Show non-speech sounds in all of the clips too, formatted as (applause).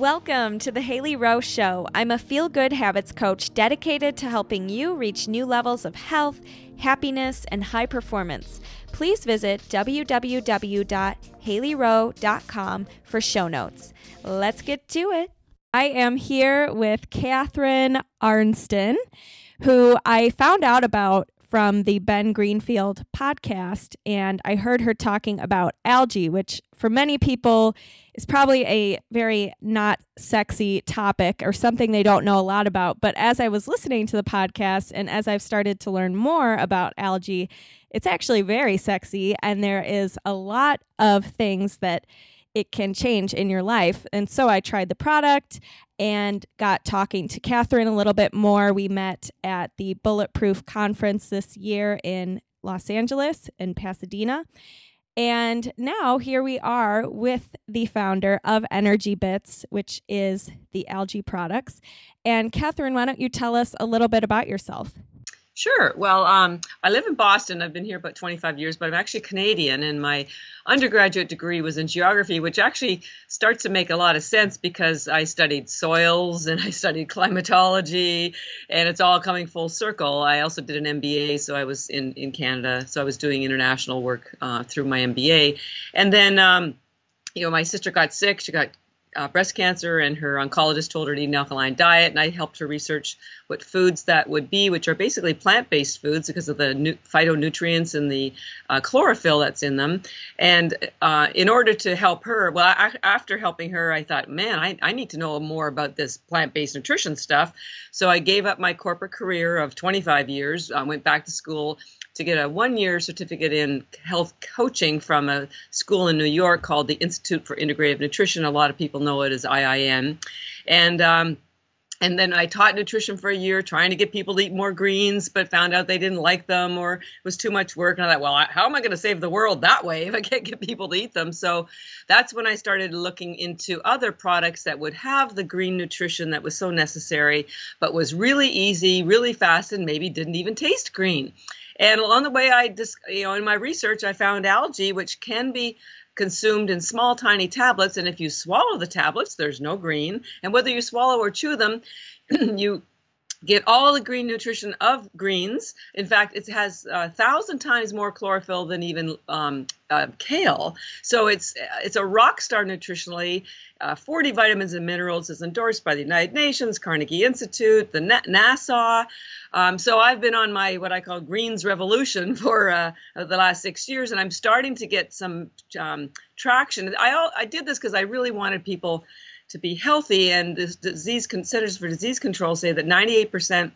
Welcome to the Haley Rowe Show. I'm a feel good habits coach dedicated to helping you reach new levels of health, happiness, and high performance. Please visit www.haleyrowe.com for show notes. Let's get to it. I am here with Catherine Arnston, who I found out about from the Ben Greenfield podcast, and I heard her talking about algae, which for many people is probably a very not sexy topic or something they don't know a lot about. But as I was listening to the podcast and as I've started to learn more about algae, it's actually very sexy, and there is a lot of things that it can change in your life. And so I tried the product and got talking to Catherine a little bit more. We met at the Bulletproof Conference this year in Los Angeles in Pasadena. And now here we are with the founder of Energy Bits, which is the algae products. And Catherine, why don't you tell us a little bit about yourself? Sure. Well, um, I live in Boston. I've been here about 25 years, but I'm actually Canadian, and my undergraduate degree was in geography, which actually starts to make a lot of sense because I studied soils and (laughs) I studied climatology, and it's all coming full circle. I also did an MBA, so I was in, in Canada, so I was doing international work uh, through my MBA. And then, um, you know, my sister got sick. She got uh, breast cancer, and her oncologist told her to eat an alkaline diet. And I helped her research what foods that would be, which are basically plant-based foods because of the nu- phytonutrients and the uh, chlorophyll that's in them. And uh, in order to help her, well, I, after helping her, I thought, man, I, I need to know more about this plant-based nutrition stuff. So I gave up my corporate career of 25 years, I went back to school to get a one year certificate in health coaching from a school in New York called the Institute for Integrative Nutrition. A lot of people know it as IIN. And um, and then I taught nutrition for a year, trying to get people to eat more greens, but found out they didn't like them or it was too much work. And I thought, well, how am I going to save the world that way if I can't get people to eat them? So that's when I started looking into other products that would have the green nutrition that was so necessary, but was really easy, really fast, and maybe didn't even taste green. And along the way, I just, you know, in my research, I found algae, which can be consumed in small, tiny tablets. And if you swallow the tablets, there's no green. And whether you swallow or chew them, (clears throat) you get all the green nutrition of greens. In fact, it has a thousand times more chlorophyll than even um, uh, kale. So it's it's a rock star nutritionally. Uh, 40 vitamins and minerals is endorsed by the United Nations, Carnegie Institute, the NASA. Um, so I've been on my what I call greens revolution (laughs) for uh, the last six years, and I'm starting to get some um, traction. I I did this because I really wanted people to be healthy. And the disease Centers for Disease Control say that 98%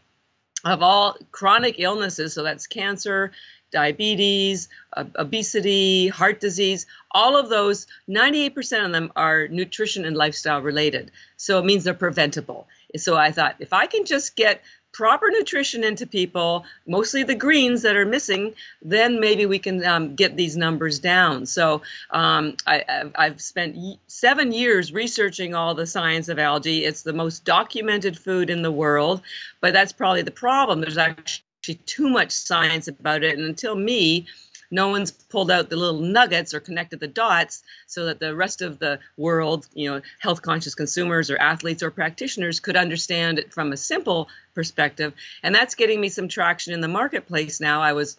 of all chronic illnesses, so that's cancer, diabetes, obesity, heart disease, all of those, 98% of them are nutrition and lifestyle related. So it means they're preventable. So I thought if I can just get proper nutrition into people, mostly the greens that are missing, then maybe we can um, get these numbers down. So um, I, have spent seven years researching all the science of algae. It's the most documented food in the world, but that's probably the problem. There's actually too much science about it, and until me, no one's pulled out the little nuggets or connected the dots so that the rest of the world, you know, health conscious consumers or athletes or practitioners could understand it from a simple perspective. And that's getting me some traction in the marketplace now. I was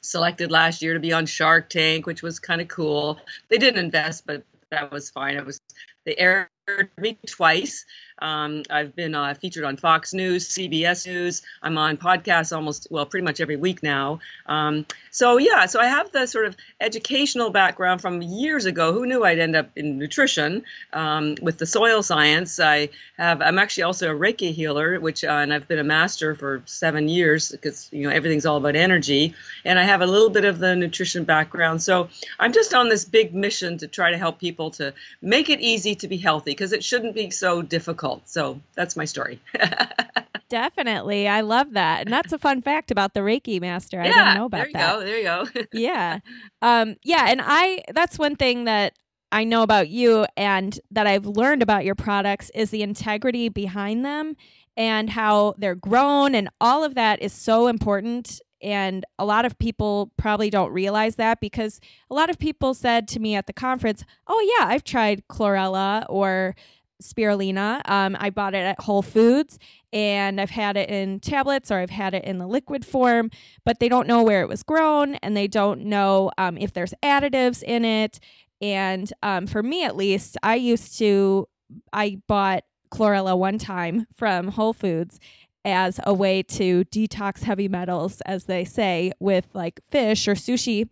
selected last year to be on Shark Tank, which was kind of cool. They didn't invest, but that was fine. It was they aired me twice. Um, I've been uh, featured on Fox News, CBS News. I'm on podcasts almost, well, pretty much every week now. Um, so, yeah, so I have the sort of educational background from years ago. Who knew I'd end up in nutrition um, with the soil science? I have, I'm actually also a Reiki healer, which, uh, and I've been a master for seven years because, you know, everything's all about energy. And I have a little bit of the nutrition background. So I'm just on this big mission to try to help people to make it easy to be healthy because it shouldn't be so difficult. So that's my story. (laughs) Definitely. I love that. And that's a fun fact about the Reiki master. I yeah, didn't know about there you that. Go, there you go. (laughs) yeah. Um, yeah. And I, that's one thing that I know about you and that I've learned about your products is the integrity behind them and how they're grown and all of that is so important and a lot of people probably don't realize that because a lot of people said to me at the conference, Oh, yeah, I've tried chlorella or spirulina. Um, I bought it at Whole Foods and I've had it in tablets or I've had it in the liquid form, but they don't know where it was grown and they don't know um, if there's additives in it. And um, for me, at least, I used to, I bought chlorella one time from Whole Foods as a way to detox heavy metals, as they say, with like fish or sushi.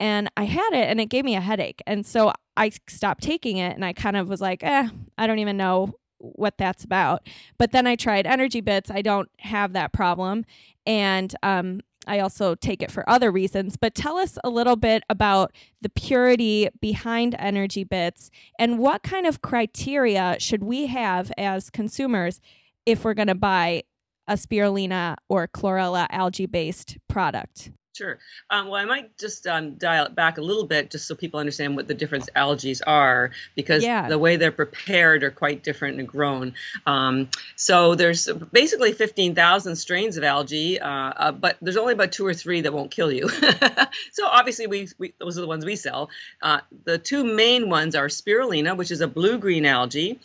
And I had it and it gave me a headache. And so I stopped taking it and I kind of was like, eh, I don't even know what that's about. But then I tried energy bits. I don't have that problem. And um, I also take it for other reasons. But tell us a little bit about the purity behind energy bits and what kind of criteria should we have as consumers if we're going to buy a spirulina or chlorella algae based product? Sure. Um, well, I might just um, dial it back a little bit just so people understand what the different algae are because yeah. the way they're prepared are quite different and grown. Um, so there's basically 15,000 strains of algae, uh, uh, but there's only about two or three that won't kill you. (laughs) so obviously, we, we, those are the ones we sell. Uh, the two main ones are spirulina, which is a blue green algae,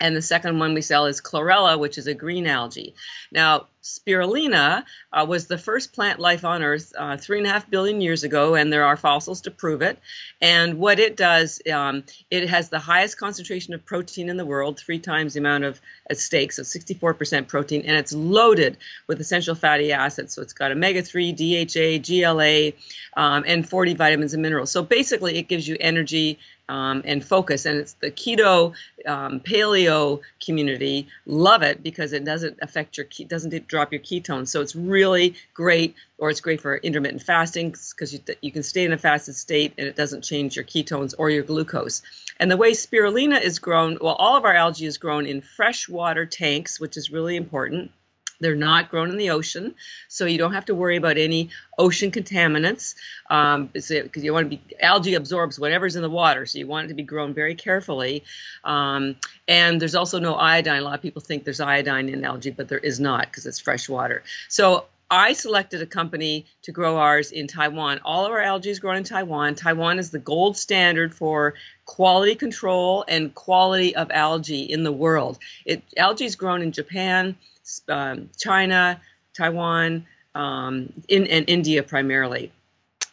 and the second one we sell is chlorella, which is a green algae. Now, spirulina uh, was the first plant life on Earth uh, three and a half billion years ago, and there are fossils to prove it. And what it does, um, it has the highest concentration of protein in the world, three times the amount of at stake, so 64% protein, and it's loaded with essential fatty acids. So it's got omega 3, DHA, GLA, um, and 40 vitamins and minerals. So basically, it gives you energy um, and focus. And it's the keto, um, paleo community love it because it doesn't affect your doesn't drop your ketones. So it's really great, or it's great for intermittent fasting because you, you can stay in a fasted state and it doesn't change your ketones or your glucose. And the way spirulina is grown, well, all of our algae is grown in freshwater tanks, which is really important. They're not grown in the ocean, so you don't have to worry about any ocean contaminants because um, you want to be algae absorbs whatever's in the water, so you want it to be grown very carefully. Um, and there's also no iodine. A lot of people think there's iodine in algae, but there is not because it's fresh water. So I selected a company to grow ours in Taiwan. All of our algae is grown in Taiwan. Taiwan is the gold standard for quality control and quality of algae in the world. It, algae is grown in Japan, um, China, Taiwan, um, in, and India primarily.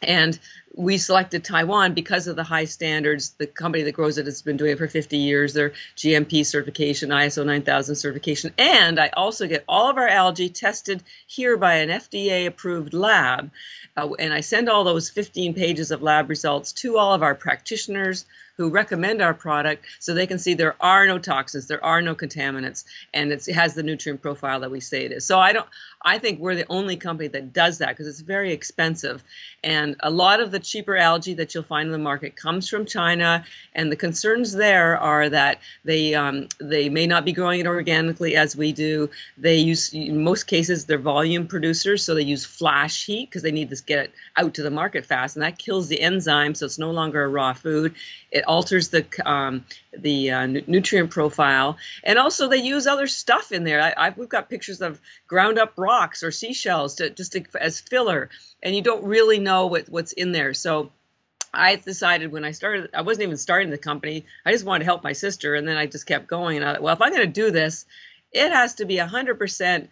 And we selected Taiwan because of the high standards. The company that grows it has been doing it for 50 years. Their GMP certification, ISO 9000 certification. And I also get all of our algae tested here by an FDA approved lab. Uh, and I send all those 15 pages of lab results to all of our practitioners, who recommend our product so they can see there are no toxins, there are no contaminants, and it has the nutrient profile that we say it is. So I don't. I think we're the only company that does that because it's very expensive, and a lot of the cheaper algae that you'll find in the market comes from China, and the concerns there are that they um, they may not be growing it organically as we do. They use in most cases they're volume producers, so they use flash heat because they need to get it out to the market fast, and that kills the enzyme, so it's no longer a raw food. It alters the um, the uh, nutrient profile, and also they use other stuff in there. I, I, we've got pictures of ground up rocks or seashells to, just to, as filler, and you don't really know what, what's in there. So I decided when I started, I wasn't even starting the company. I just wanted to help my sister, and then I just kept going. And I, well, if I'm going to do this, it has to be 100%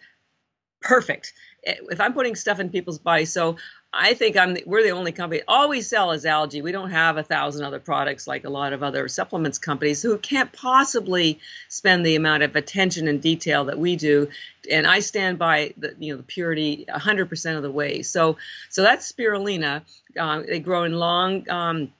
perfect if I'm putting stuff in people's bodies. So I think I'm the, we're the only company. All we sell is algae. We don't have a thousand other products like a lot of other supplements companies who can't possibly spend the amount of attention and detail that we do. And I stand by the you know the purity 100% of the way. So so that's spirulina. Uh, they grow in long. Um,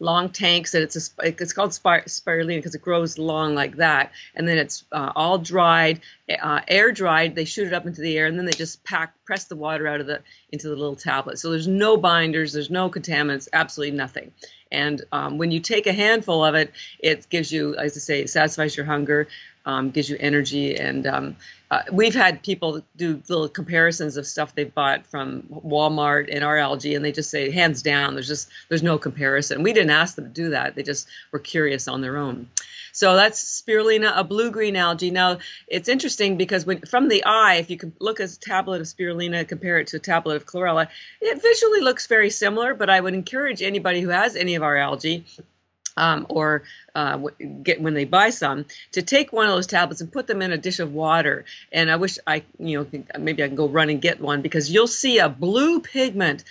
long tanks and it's a, it's called spirulina because it grows long like that. And then it's uh, all dried uh, air dried. They shoot it up into the air and then they just pack press the water out of the into the little tablet. So there's no binders there's no contaminants absolutely nothing. And um, when you take a handful of it it gives you as i say it satisfies your hunger um, gives you energy. And um, uh, we've had people do little comparisons of stuff they bought from Walmart and our algae, and they just say, hands down, there's just there's no comparison. We didn't ask them to do that; they just were curious on their own. So that's spirulina, a blue-green algae. Now it's interesting because when from the eye, if you can look at a tablet of spirulina, compare it to a tablet of chlorella, it visually looks very similar. But I would encourage anybody who has any of our algae um, or uh, get when they buy some to take one of those tablets and put them in a dish of water. And I wish I, you know, maybe I can go run and get one because you'll see a blue pigment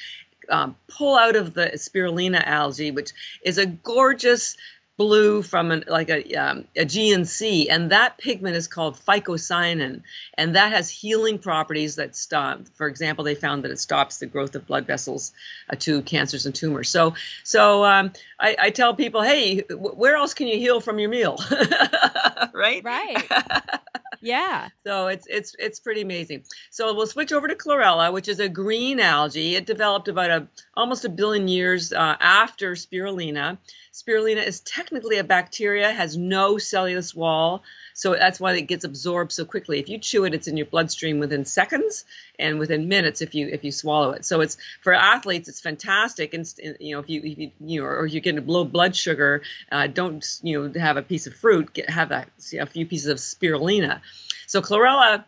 um, pull out of the spirulina algae, which is a gorgeous blue from an, like a, um, a GNC, and that pigment is called phycocyanin, and that has healing properties that stop. For example, they found that it stops the growth of blood vessels uh, to cancers and tumors. So, so um, I, I, tell people, hey, where else can you heal from your meal? (laughs) right? Right. (laughs) Yeah. So it's it's it's pretty amazing. So we'll switch over to chlorella, which is a green algae. It developed about a almost a billion years uh, after spirulina. Spirulina is technically a bacteria, has no cellulose wall, so that's why it gets absorbed so quickly. If you chew it, it's in your bloodstream within seconds and within minutes if you if you swallow it. So it's for athletes, it's fantastic. And you know, if you, if you you know, or you get a low blood sugar, uh, don't you know have a piece of fruit, get have a, a few pieces of spirulina. So chlorella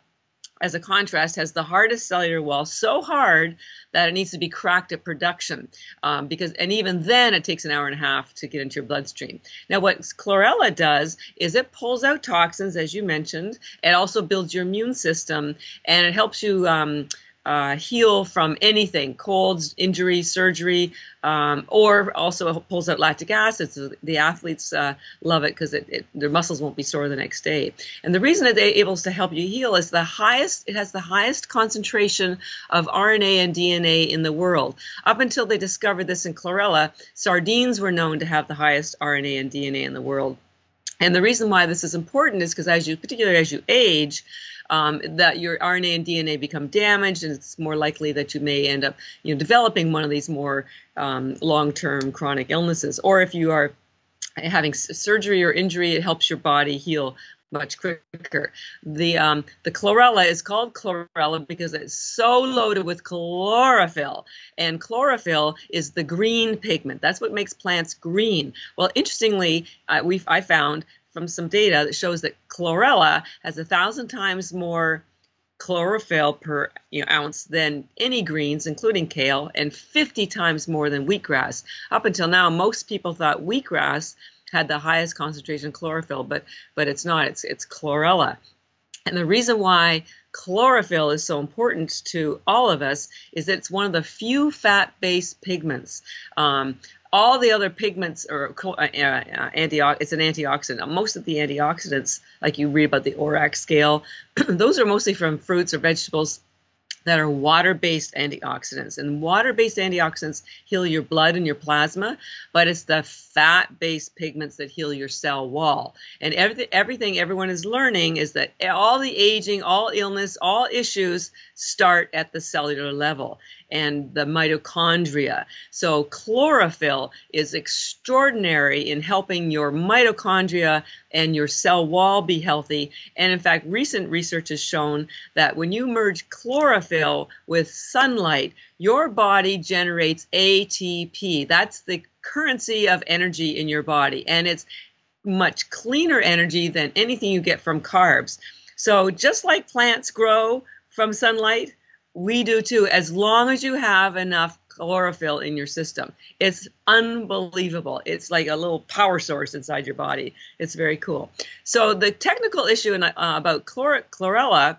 as a contrast, has the hardest cellular wall, so hard that it needs to be cracked at production. Um, because and even then, it takes an hour and a half to get into your bloodstream. Now, what chlorella does is it pulls out toxins, as you mentioned. It also builds your immune system, and it helps you. Um, uh, heal from anything colds injury surgery um, or also pulls out lactic acid so the athletes uh, love it because their muscles won't be sore the next day. And the reason that they're able to help you heal is the highest it has the highest concentration of rna and dna in the world. Up until they discovered this in chlorella sardines were known to have the highest rna and dna in the world. And the reason why this is important is because as you particularly as you age um, that your RNA and DNA become damaged, and it's more likely that you may end up, you know, developing one of these more um, long-term chronic illnesses. Or if you are having surgery or injury, it helps your body heal much quicker. The um, the chlorella is called chlorella because it's so loaded with chlorophyll, and chlorophyll is the green pigment. That's what makes plants green. Well, interestingly, uh, we I found from some data that shows that chlorella has a thousand times more chlorophyll per you know, ounce than any greens, including kale, and 50 times more than wheatgrass. Up until now, most people thought wheatgrass had the highest concentration of chlorophyll, but but it's not. It's it's chlorella. And the reason why chlorophyll is so important to all of us is that it's one of the few fat-based pigments. Um, all the other pigments are uh, uh, anti it's an antioxidant. Most of the antioxidants, like you read about the ORAC scale, (clears throat) those are mostly from fruits or vegetables that are water-based antioxidants. And water-based antioxidants heal your blood and your plasma, but it's the fat-based pigments that heal your cell wall. And everything, everything everyone is learning is that all the aging, all illness, all issues start at the cellular level and the mitochondria. So chlorophyll is extraordinary in helping your mitochondria and your cell wall be healthy. And in fact, recent research has shown that when you merge chlorophyll with sunlight, your body generates ATP. That's the currency of energy in your body. And it's much cleaner energy than anything you get from carbs. So just like plants grow from sunlight, we do too, as long as you have enough chlorophyll in your system. It's unbelievable. It's like a little power source inside your body. It's very cool. So the technical issue in, uh, about chlor- chlorella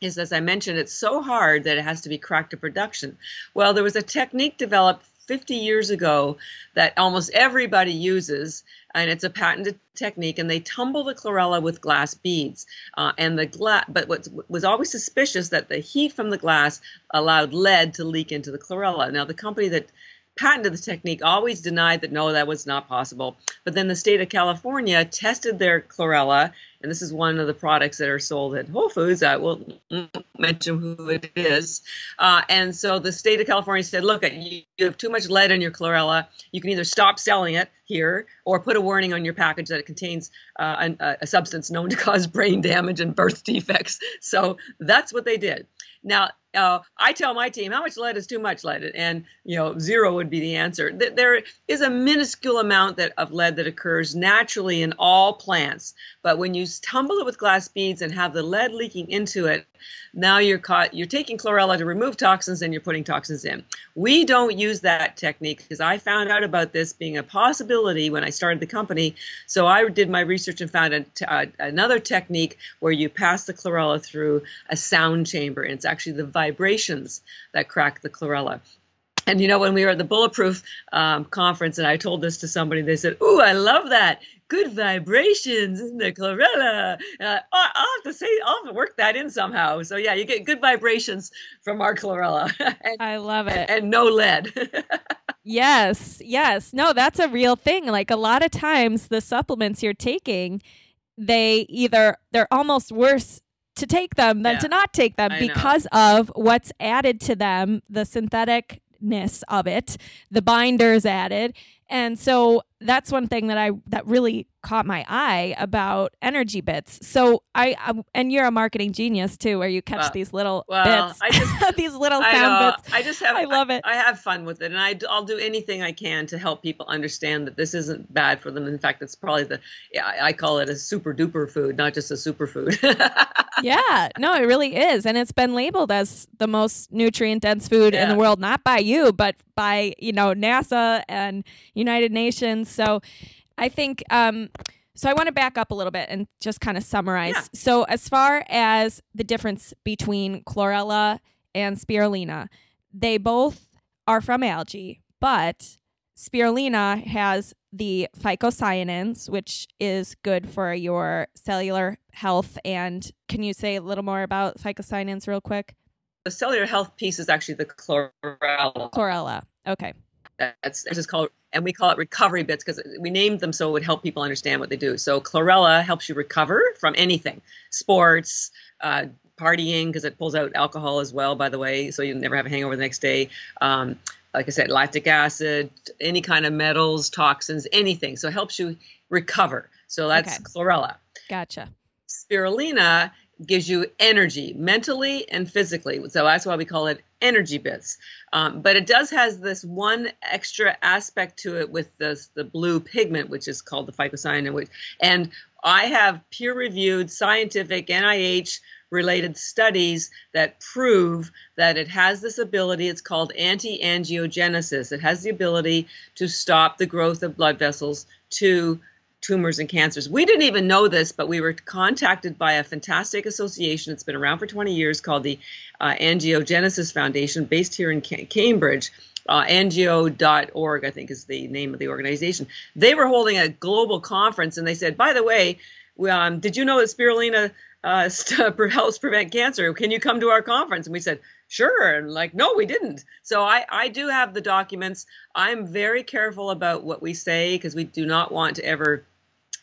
is, as I mentioned, it's so hard that it has to be cracked to production. Well, there was a technique developed 50 years ago that almost everybody uses and it's a patented technique and they tumble the chlorella with glass beads uh, and the glass but what was always suspicious that the heat from the glass allowed lead to leak into the chlorella. Now the company that patented the technique always denied that no that was not possible but then the state of california tested their chlorella and this is one of the products that are sold at Whole Foods. I will mention who it is. Uh, and so the state of California said, look, you, have too much lead in your chlorella. You can either stop selling it here or put a warning on your package that it contains uh, a substance known to cause brain damage and birth (laughs) defects. So that's what they did. Now, uh, I tell my team how much lead is too much lead, and you know zero would be the answer. There is a minuscule amount that of lead that occurs naturally in all plants, but when you tumble it with glass beads and have the lead leaking into it, now you're caught. You're taking chlorella to remove toxins, and you're putting toxins in. We don't use that technique because I found out about this being a possibility when I started the company. So I did my research and found a, a, another technique where you pass the chlorella through a sound chamber, and it's actually the vibrations that crack the chlorella. And you know, when we were at the Bulletproof um, conference, and I told this to somebody, they said, "Ooh, I love that! Good vibrations in the chlorella." Uh, I'll have to say, I'll have to work that in somehow. So yeah, you get good vibrations from our chlorella. (laughs) and, I love it. And no lead. (laughs) yes, yes. No, that's a real thing. Like a lot of times, the supplements you're taking, they either they're almost worse to take them than yeah, to not take them because of what's added to them, the syntheticness of it, the binders added. And so that's one thing that I that really caught my eye about energy bits. So I, I and you're a marketing genius too, where you catch well, these little well, bits, I just, (laughs) these little sound uh, bits. I just have I love it. I, have fun with it, and I I'll do anything I can to help people understand that this isn't bad for them. In fact, it's probably the yeah, I call it a super duper food, not just a superfood. (laughs) yeah, no, it really is, and it's been labeled as the most nutrient dense food yeah. in the world, not by you, but by you know NASA and United Nations. So I think um, so I want to back up a little bit and just kind of summarize. Yeah. So as far as the difference between chlorella and spirulina, they both are from algae, but spirulina has the phycocyanins, which is good for your cellular health. And can you say a little more about phycocyanins real quick? The cellular health piece is actually the chlorella. Chlorella. Okay. That's it's just called, and we call it recovery bits because we named them so it would help people understand what they do. So chlorella helps you recover from anything, sports, uh, partying because it pulls out alcohol as well. By the way, so you never have a hangover the next day. Um, like I said, lactic acid, any kind of metals, toxins, anything. So it helps you recover. So that's okay. chlorella. Gotcha. Spirulina gives you energy mentally and physically. So that's why we call it energy bits. Um, but it does has this one extra aspect to it with this the blue pigment, which is called the phycocyanin. Which, and I have peer-reviewed scientific NIH related studies that prove that it has this ability. It's called anti-angiogenesis. It has the ability to stop the growth of blood vessels to tumors and cancers. We didn't even know this, but we were contacted by a fantastic association that's been around for 20 years called the uh, Angiogenesis Foundation, based here in Cambridge. Uh, angio.org, I think, is the name of the organization. They were holding a global conference, and they said, by the way, um, did you know that spirulina uh, (laughs) helps prevent cancer? Can you come to our conference? And we said, sure. And like, no, we didn't. So I, I do have the documents. I'm very careful about what we say because we do not want to ever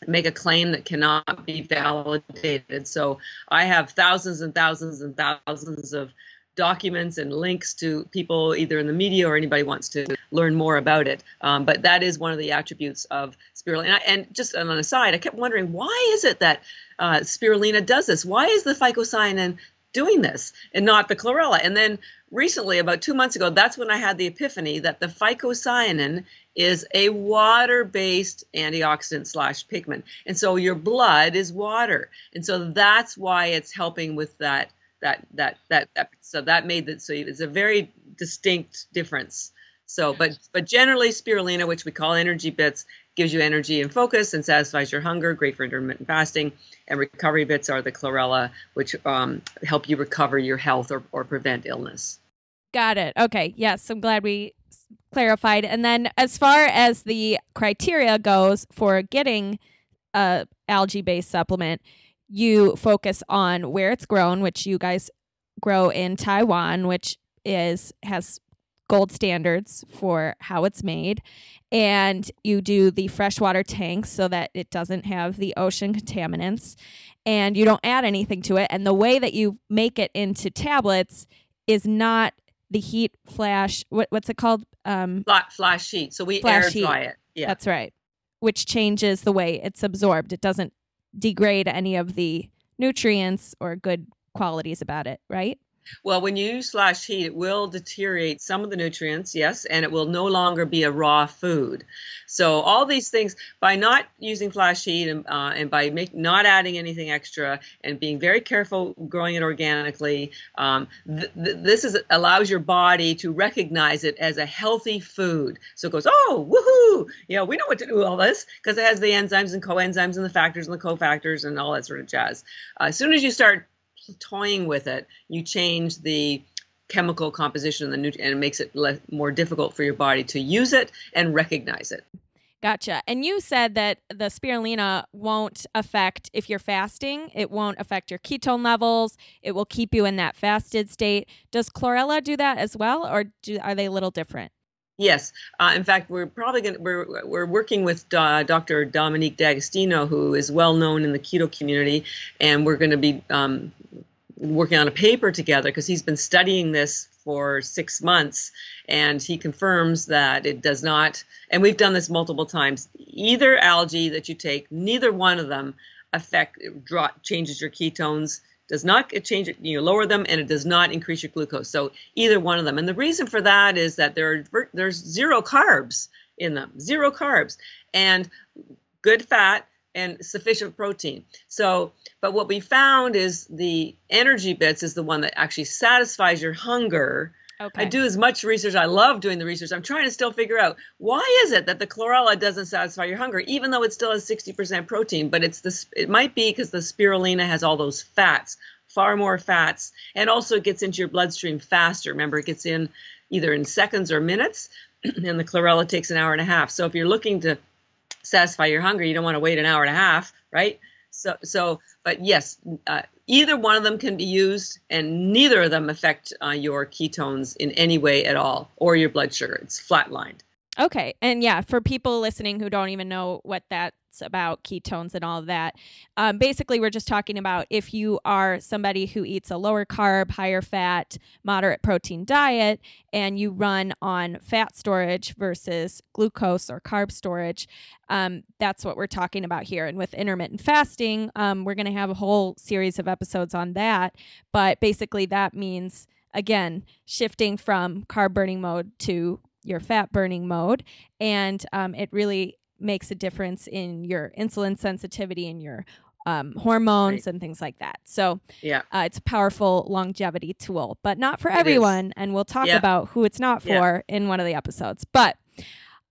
make a claim that cannot be validated. So I have thousands and thousands and thousands of documents and links to people either in the media or anybody wants to learn more about it. Um, but that is one of the attributes of spirulina. And, and just on an aside, I kept wondering why is it that uh, spirulina does this? Why is the phycocyanin doing this and not the chlorella? And then recently, about two months ago, that's when I had the epiphany that the phycocyanin is a water-based antioxidant slash pigment, and so your blood is water, and so that's why it's helping with that. That that that, that so that made that so it's a very distinct difference. So, but but generally, spirulina, which we call energy bits, gives you energy and focus and satisfies your hunger. Great for intermittent fasting. And recovery bits are the chlorella, which um, help you recover your health or, or prevent illness. Got it. Okay. Yes, I'm glad we clarified. And then as far as the criteria goes for getting a algae based supplement, you focus on where it's grown, which you guys grow in Taiwan, which is has gold standards for how it's made. And you do the freshwater tanks so that it doesn't have the ocean contaminants and you don't add anything to it. And the way that you make it into tablets is not the heat flash. What, what's it called? Um, flash, flash heat. So we air dry it. Yeah, that's right. Which changes the way it's absorbed. It doesn't degrade any of the nutrients or good qualities about it, right? Well, when you use flash heat, it will deteriorate some of the nutrients, yes, and it will no longer be a raw food. So all these things, by not using flash heat and, uh, and by make, not adding anything extra and being very careful growing it organically, um, th- th- this is allows your body to recognize it as a healthy food. So it goes, oh, woohoo! Know, we know what to do with all this because it has the enzymes and coenzymes and the factors and the cofactors and all that sort of jazz. Uh, as soon as you start toying with it, you change the chemical composition and, the nut- and it makes it le- more difficult for your body to use it and recognize it. Gotcha. And you said that the spirulina won't affect if you're fasting, it won't affect your ketone levels. It will keep you in that fasted state. Does chlorella do that as well, or do, are they a little different? Yes, uh, in fact, we're probably going we're we're working with uh, Dr. Dominic D'Agostino, who is well known in the keto community, and we're going to be um, working on a paper together because he's been studying this for six months, and he confirms that it does not. And we've done this multiple times. Either algae that you take, neither one of them affect draw, changes your ketones does not change it, you lower them, and it does not increase your glucose. So either one of them. And the reason for that is that there are, there's zero carbs in them, zero carbs, and good fat and sufficient protein. So, but what we found is the energy bits is the one that actually satisfies your hunger. Okay. I do as much research. I love doing the research. I'm trying to still figure out why is it that the chlorella doesn't satisfy your hunger, even though it still has 60% protein. But it's this. It might be because the spirulina has all those fats, far more fats, and also it gets into your bloodstream faster. Remember, it gets in either in seconds or minutes, (clears throat) and the chlorella takes an hour and a half. So if you're looking to satisfy your hunger. You don't want to wait an hour and a half, right? So, so, but yes, uh, either one of them can be used, and neither of them affect uh, your ketones in any way at all, or your blood sugar. It's flatlined. Okay. And yeah, for people listening who don't even know what that's about, ketones and all of that, um, basically, we're just talking about if you are somebody who eats a lower carb, higher fat, moderate protein diet, and you run on fat storage versus glucose or carb storage, um, that's what we're talking about here. And with intermittent fasting, um, we're going to have a whole series of episodes on that. But basically, that means again shifting from carb burning mode to your fat burning mode and um, it really makes a difference in your insulin sensitivity and your um, hormones right. and things like that. So yeah, uh, it's a powerful longevity tool, but not for everyone. And we'll talk yeah. about who it's not for yeah. in one of the episodes. But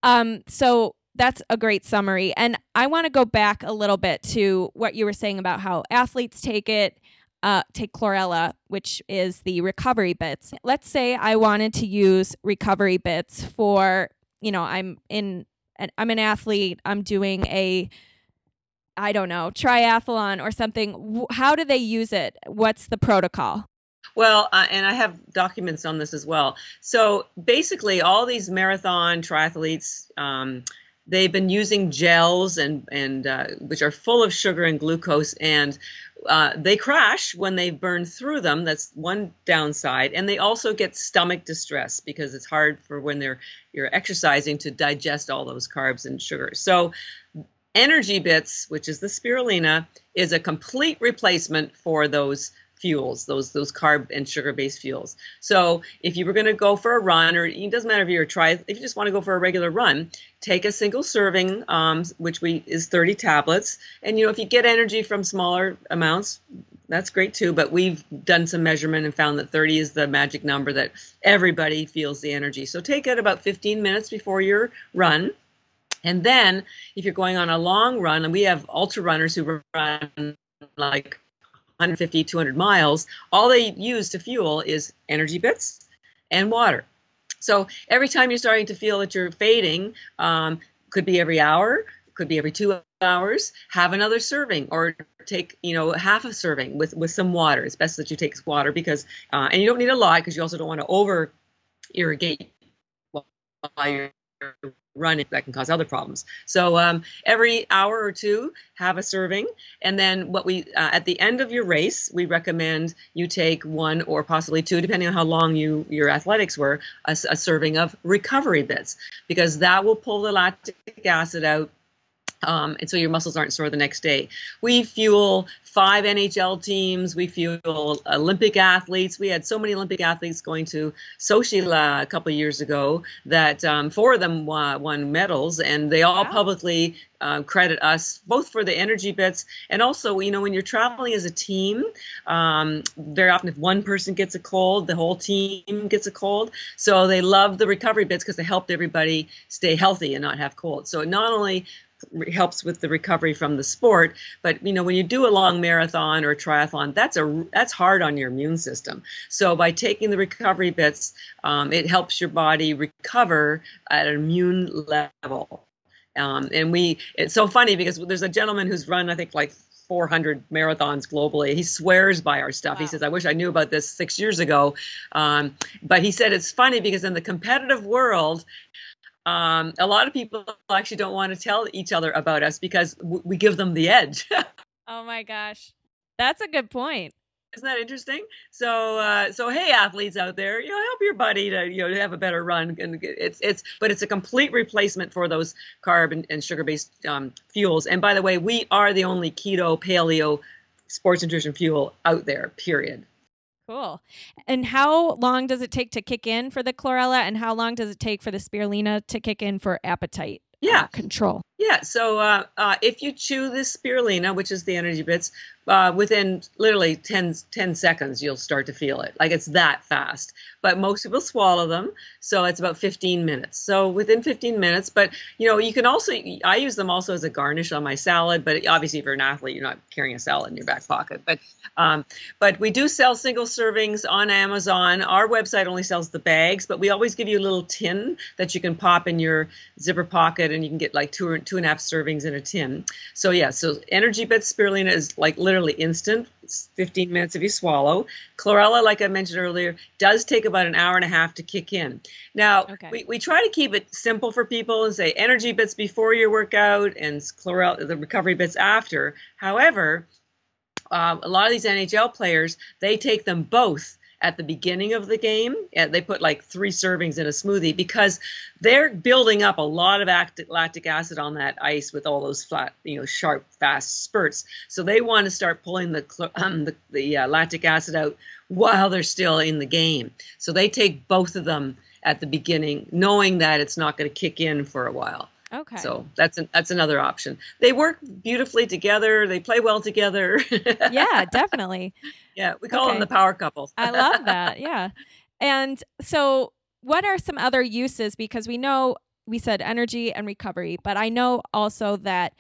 um, so that's a great summary. And I want to go back a little bit to what you were saying about how athletes take it uh, take chlorella, which is the recovery bits. Let's say I wanted to use recovery bits for, you know, I'm in, I'm an athlete, I'm doing a, I don't know, triathlon or something. How do they use it? What's the protocol? Well, uh, and I have documents on this as well. So basically, all these marathon triathletes, um, they've been using gels and and uh, which are full of sugar and glucose and uh, they crash when they burn through them. That's one downside, and they also get stomach distress because it's hard for when they're you're exercising to digest all those carbs and sugars. So, energy bits, which is the spirulina, is a complete replacement for those fuels, those those carb and sugar based fuels. So if you were going to go for a run, or it doesn't matter if you're a try, if you just want to go for a regular run, take a single serving, um, which we is 30 tablets, and you know if you get energy from smaller amounts, that's great too. But we've done some measurement and found that 30 is the magic number that everybody feels the energy. So take it about 15 minutes before your run. And then, if you're going on a long run, and we have ultra runners who run like 150, 200 miles, all they use to fuel is energy bits and water. So every time you're starting to feel that you're fading, um, could be every hour, could be every two hours, have another serving or take, you know, half a serving with, with some water. It's best that you take water because, uh, and you don't need a lot because you also don't want to over irrigate while you're running that can cause other problems. So um, every hour or two, have a serving, and then what we uh, at the end of your race, we recommend you take one or possibly two, depending on how long you your athletics were, a, a serving of recovery bits because that will pull the lactic acid out Um, and so your muscles aren't sore the next day. We fuel five NHL teams. We fuel Olympic athletes. We had so many Olympic athletes going to Sochi a couple of years ago that um, four of them uh, won medals, and they all wow. publicly uh, credit us both for the energy bits and also, you know, when you're traveling as a team, um, very often if one person gets a cold, the whole team gets a cold. So they love the recovery bits because they helped everybody stay healthy and not have colds. So it not only helps with the recovery from the sport but you know when you do a long marathon or triathlon that's a that's hard on your immune system so by taking the recovery bits um, it helps your body recover at an immune level um, and we it's so funny because there's a gentleman who's run i think like 400 marathons globally. He swears by our stuff. Wow. He says, I wish I knew about this six years ago. Um, but he said it's funny because in the competitive world, um, a lot of people actually don't want to tell each other about us because w- we give them the edge. (laughs) oh my gosh, that's a good point. Isn't that interesting? So, uh, so hey, athletes out there, you know, help your buddy to you know have a better run, and it's it's but it's a complete replacement for those carb and, and sugar-based um, fuels. And by the way, we are the only keto paleo sports nutrition fuel out there. Period. Cool. And how long does it take to kick in for the chlorella, and how long does it take for the spirulina to kick in for appetite? Uh, yeah. Control. Yeah. So uh, uh, if you chew this spirulina, which is the energy bits, uh, within literally 10, 10 seconds, you'll start to feel it. Like it's that fast. But most people swallow them. So it's about 15 minutes. So within 15 minutes, but you know, you can also, I use them also as a garnish on my salad. But obviously, if you're an athlete, you're not carrying a salad in your back pocket. But um, but we do sell single servings on Amazon. Our website only sells the bags, but we always give you a little tin that you can pop in your zipper pocket and you can get like two or two and a half servings in a tin. So yeah, so Energy Bits spirulina is like literally instant. It's 15 minutes if you swallow. Chlorella, like I mentioned earlier, does take about an hour and a half to kick in. Now okay. we, we try to keep it simple for people and say Energy Bits before your workout and Chlorella the recovery bits after. However, uh, a lot of these NHL players they take them both at the beginning of the game. They put like three servings in a smoothie because they're building up a lot of lactic acid on that ice with all those flat, you know, sharp, fast spurts. So they want to start pulling the um, the, the uh, lactic acid out while they're still in the game. So they take both of them at the beginning, knowing that it's not going to kick in for a while. Okay. So that's an, that's another option. They work beautifully together. They play well together. (laughs) yeah, definitely. Yeah, we call okay. them the power couple. I love (laughs) that. Yeah. And so what are some other uses because we know we said energy and recovery, but I know also that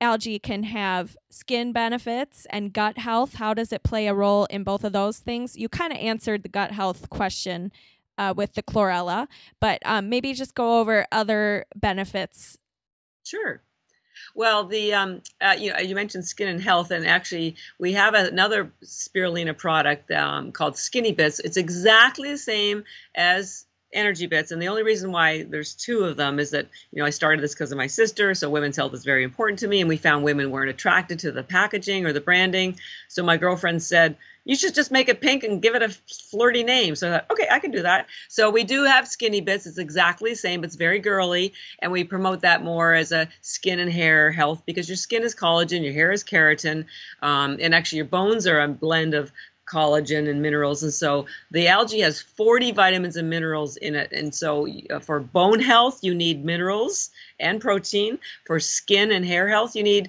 algae can have skin benefits and gut health. How does it play a role in both of those things? You kind of answered the gut health question uh, with the chlorella, but um, maybe just go over other benefits. Sure. Well, the um, uh, you know you mentioned skin and health, and actually we have another spirulina product um, called Skinny Bits. It's exactly the same as energy bits and the only reason why there's two of them is that you know i started this because of my sister so women's health is very important to me and we found women weren't attracted to the packaging or the branding so my girlfriend said you should just make it pink and give it a flirty name. So I thought, okay, I can do that. So we do have skinny bits. It's exactly the same, but it's very girly. And we promote that more as a skin and hair health because your skin is collagen, your hair is keratin, um, and actually your bones are a blend of collagen and minerals. And so the algae has 40 vitamins and minerals in it. And so uh, for bone health, you need minerals and protein. For skin and hair health, you need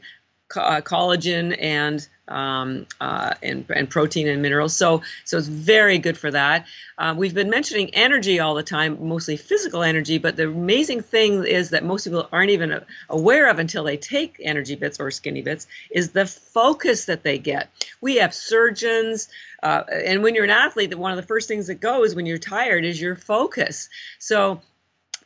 co- uh, collagen and um, uh, and, and protein and minerals. So, so it's very good for that. Uh, we've been mentioning energy all the time, mostly physical energy, but the amazing thing is that most people aren't even aware of until they take energy bits or skinny bits is the focus that they get. We have surgeons, uh, and when you're an athlete, that one of the first things that goes when you're tired is your focus. So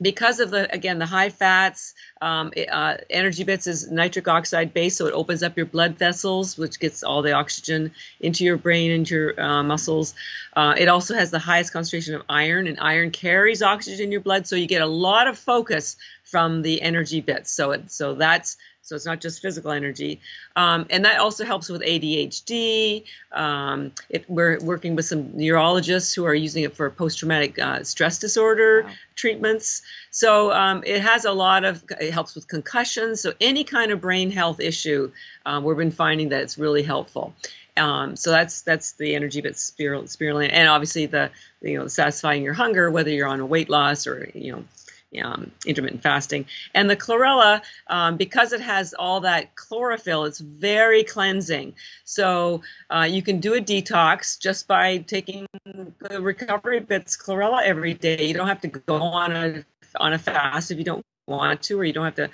because of the again the high fats um, uh, energy bits is nitric oxide based so it opens up your blood vessels which gets all the oxygen into your brain and your uh, muscles. Uh, it also has the highest concentration of iron and iron carries oxygen in your blood so you get a lot of focus from the energy bits. So it, so that's So it's not just physical energy. Um, and that also helps with ADHD. Um, it, we're working with some neurologists who are using it for post traumatic uh, stress disorder wow. treatments. So um, it has a lot of, it helps with concussions. So any kind of brain health issue, uh, we've been finding that it's really helpful. Um, so that's that's the energy bit spirulina, and obviously the you know satisfying your hunger, whether you're on a weight loss or you know um, intermittent fasting. And the chlorella, um, because it has all that chlorophyll, it's very cleansing. So uh, you can do a detox just by taking the recovery bits chlorella every day. You don't have to go on a on a fast if you don't want to, or you don't have to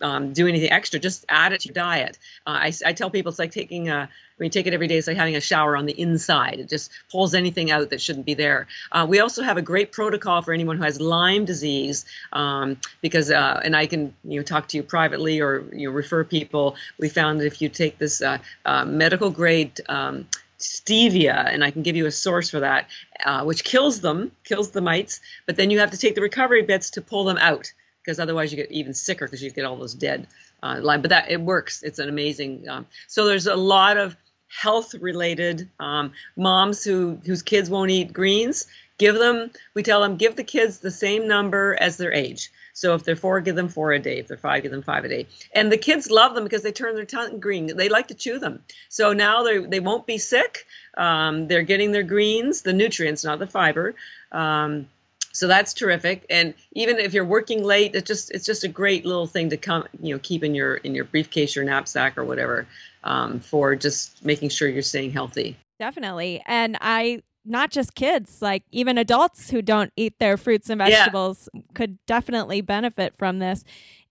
um, do anything extra. Just add it to your diet. Uh, I, I, tell people it's like taking a when you take it every day, it's like having a shower on the inside. It just pulls anything out that shouldn't be there. Uh, we also have a great protocol for anyone who has Lyme disease, um, because uh, and I can you know talk to you privately or you know, refer people. We found that if you take this uh, uh, medical grade um, stevia, and I can give you a source for that, uh, which kills them, kills the mites, but then you have to take the recovery bits to pull them out because otherwise you get even sicker because you get all those dead uh. But that it works. It's an amazing. Um, so there's a lot of health related um, moms who whose kids won't eat greens. Give them. We tell them give the kids the same number as their age. So if they're four, give them four a day. If they're five, give them five a day. And the kids love them because they turn their tongue green. They like to chew them. So now they they won't be sick. Um, they're getting their greens, the nutrients, not the fiber. Um, so that's terrific. And even if you're working late it's just it's just a great little thing to come you know keep in your in your briefcase your knapsack or whatever um, for just making sure you're staying healthy. Definitely. And i not just kids like even adults who don't eat their fruits and vegetables yeah. could definitely benefit from this.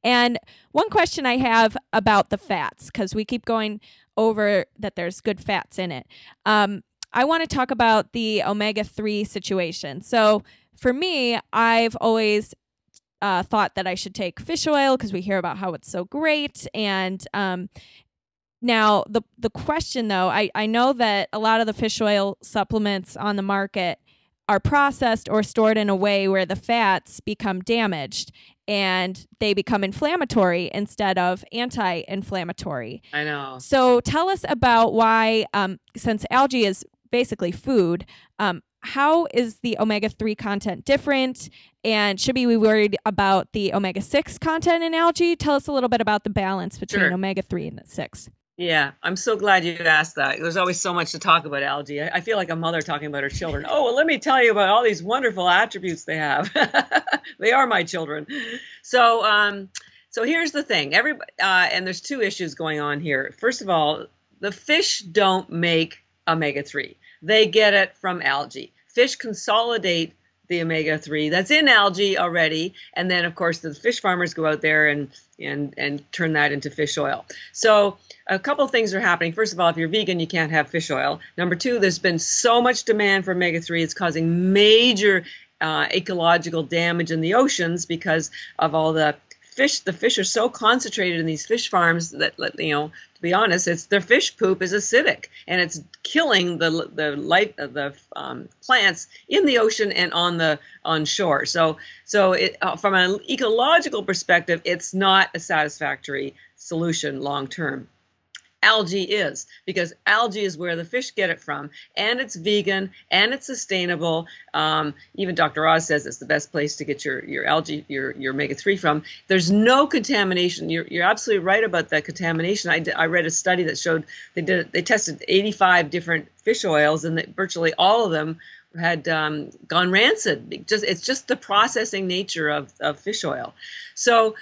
And one question i have about the fats because we keep going over that there's good fats in it. Um, I want to talk about the omega 3 situation. So, for me, I've always uh, thought that I should take fish oil because we hear about how it's so great. And um, now the the question though, I, I know that a lot of the fish oil supplements on the market are processed or stored in a way where the fats become damaged and they become inflammatory instead of anti-inflammatory. I know. So tell us about why, um, since algae is basically food, um, how is the omega 3 content different? And should we be worried about the omega 6 content in algae? Tell us a little bit about the balance between sure. omega 3 and 6. Yeah, I'm so glad you asked that. There's always so much to talk about algae. I, I feel like a mother talking about her children. Oh, well, let me tell you about all these wonderful attributes they have. (laughs) they are my children. So, um, so here's the thing. Every uh, and there's two issues going on here. First of all, the fish don't make omega 3. They get it from algae. Fish consolidate the omega 3 that's in algae already and then of course the fish farmers go out there and and and turn that into fish oil. So a couple things are happening. First of all if you're vegan you can't have fish oil. Number two there's been so much demand for omega 3 it's causing major uh, ecological damage in the oceans because of all the fish the fish are so concentrated in these fish farms that you know to be honest it's their fish poop is acidic and it's killing the the life of the um, plants in the ocean and on the on shore. So so it, uh, from an ecological perspective it's not a satisfactory solution long term algae is because algae is where the fish get it from and it's vegan and it's sustainable. Um, even dr oz says it's the best place to get your, your algae your, your omega-3 from. There's no contamination. You're, you're absolutely right about that contamination. I, I read a study that showed they did they tested 85 different fish oils and that virtually all of them had um, gone rancid just it's just the processing nature of, of fish oil. So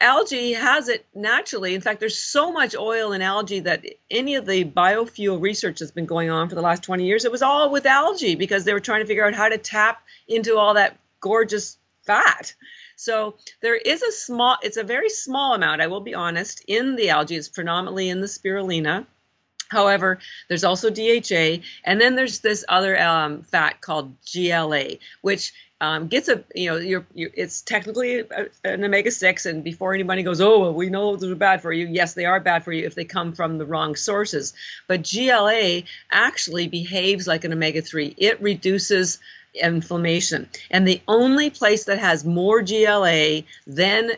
algae has it naturally. In fact, there's so much oil in algae that any of the biofuel research that's been going on for the last 20 years, it was all with algae because they were trying to figure out how to tap into all that gorgeous fat. So there is a small, it's a very small amount, I will be honest, in the algae. It's predominantly in the spirulina. However, there's also DHA, and then there's this other um, fat called GLA, which um, gets a you know you're, you're it's technically an omega six, and before anybody goes, oh, well, we know they're bad for you. Yes, they are bad for you if they come from the wrong sources. But GLA actually behaves like an omega three. It reduces inflammation, and the only place that has more GLA than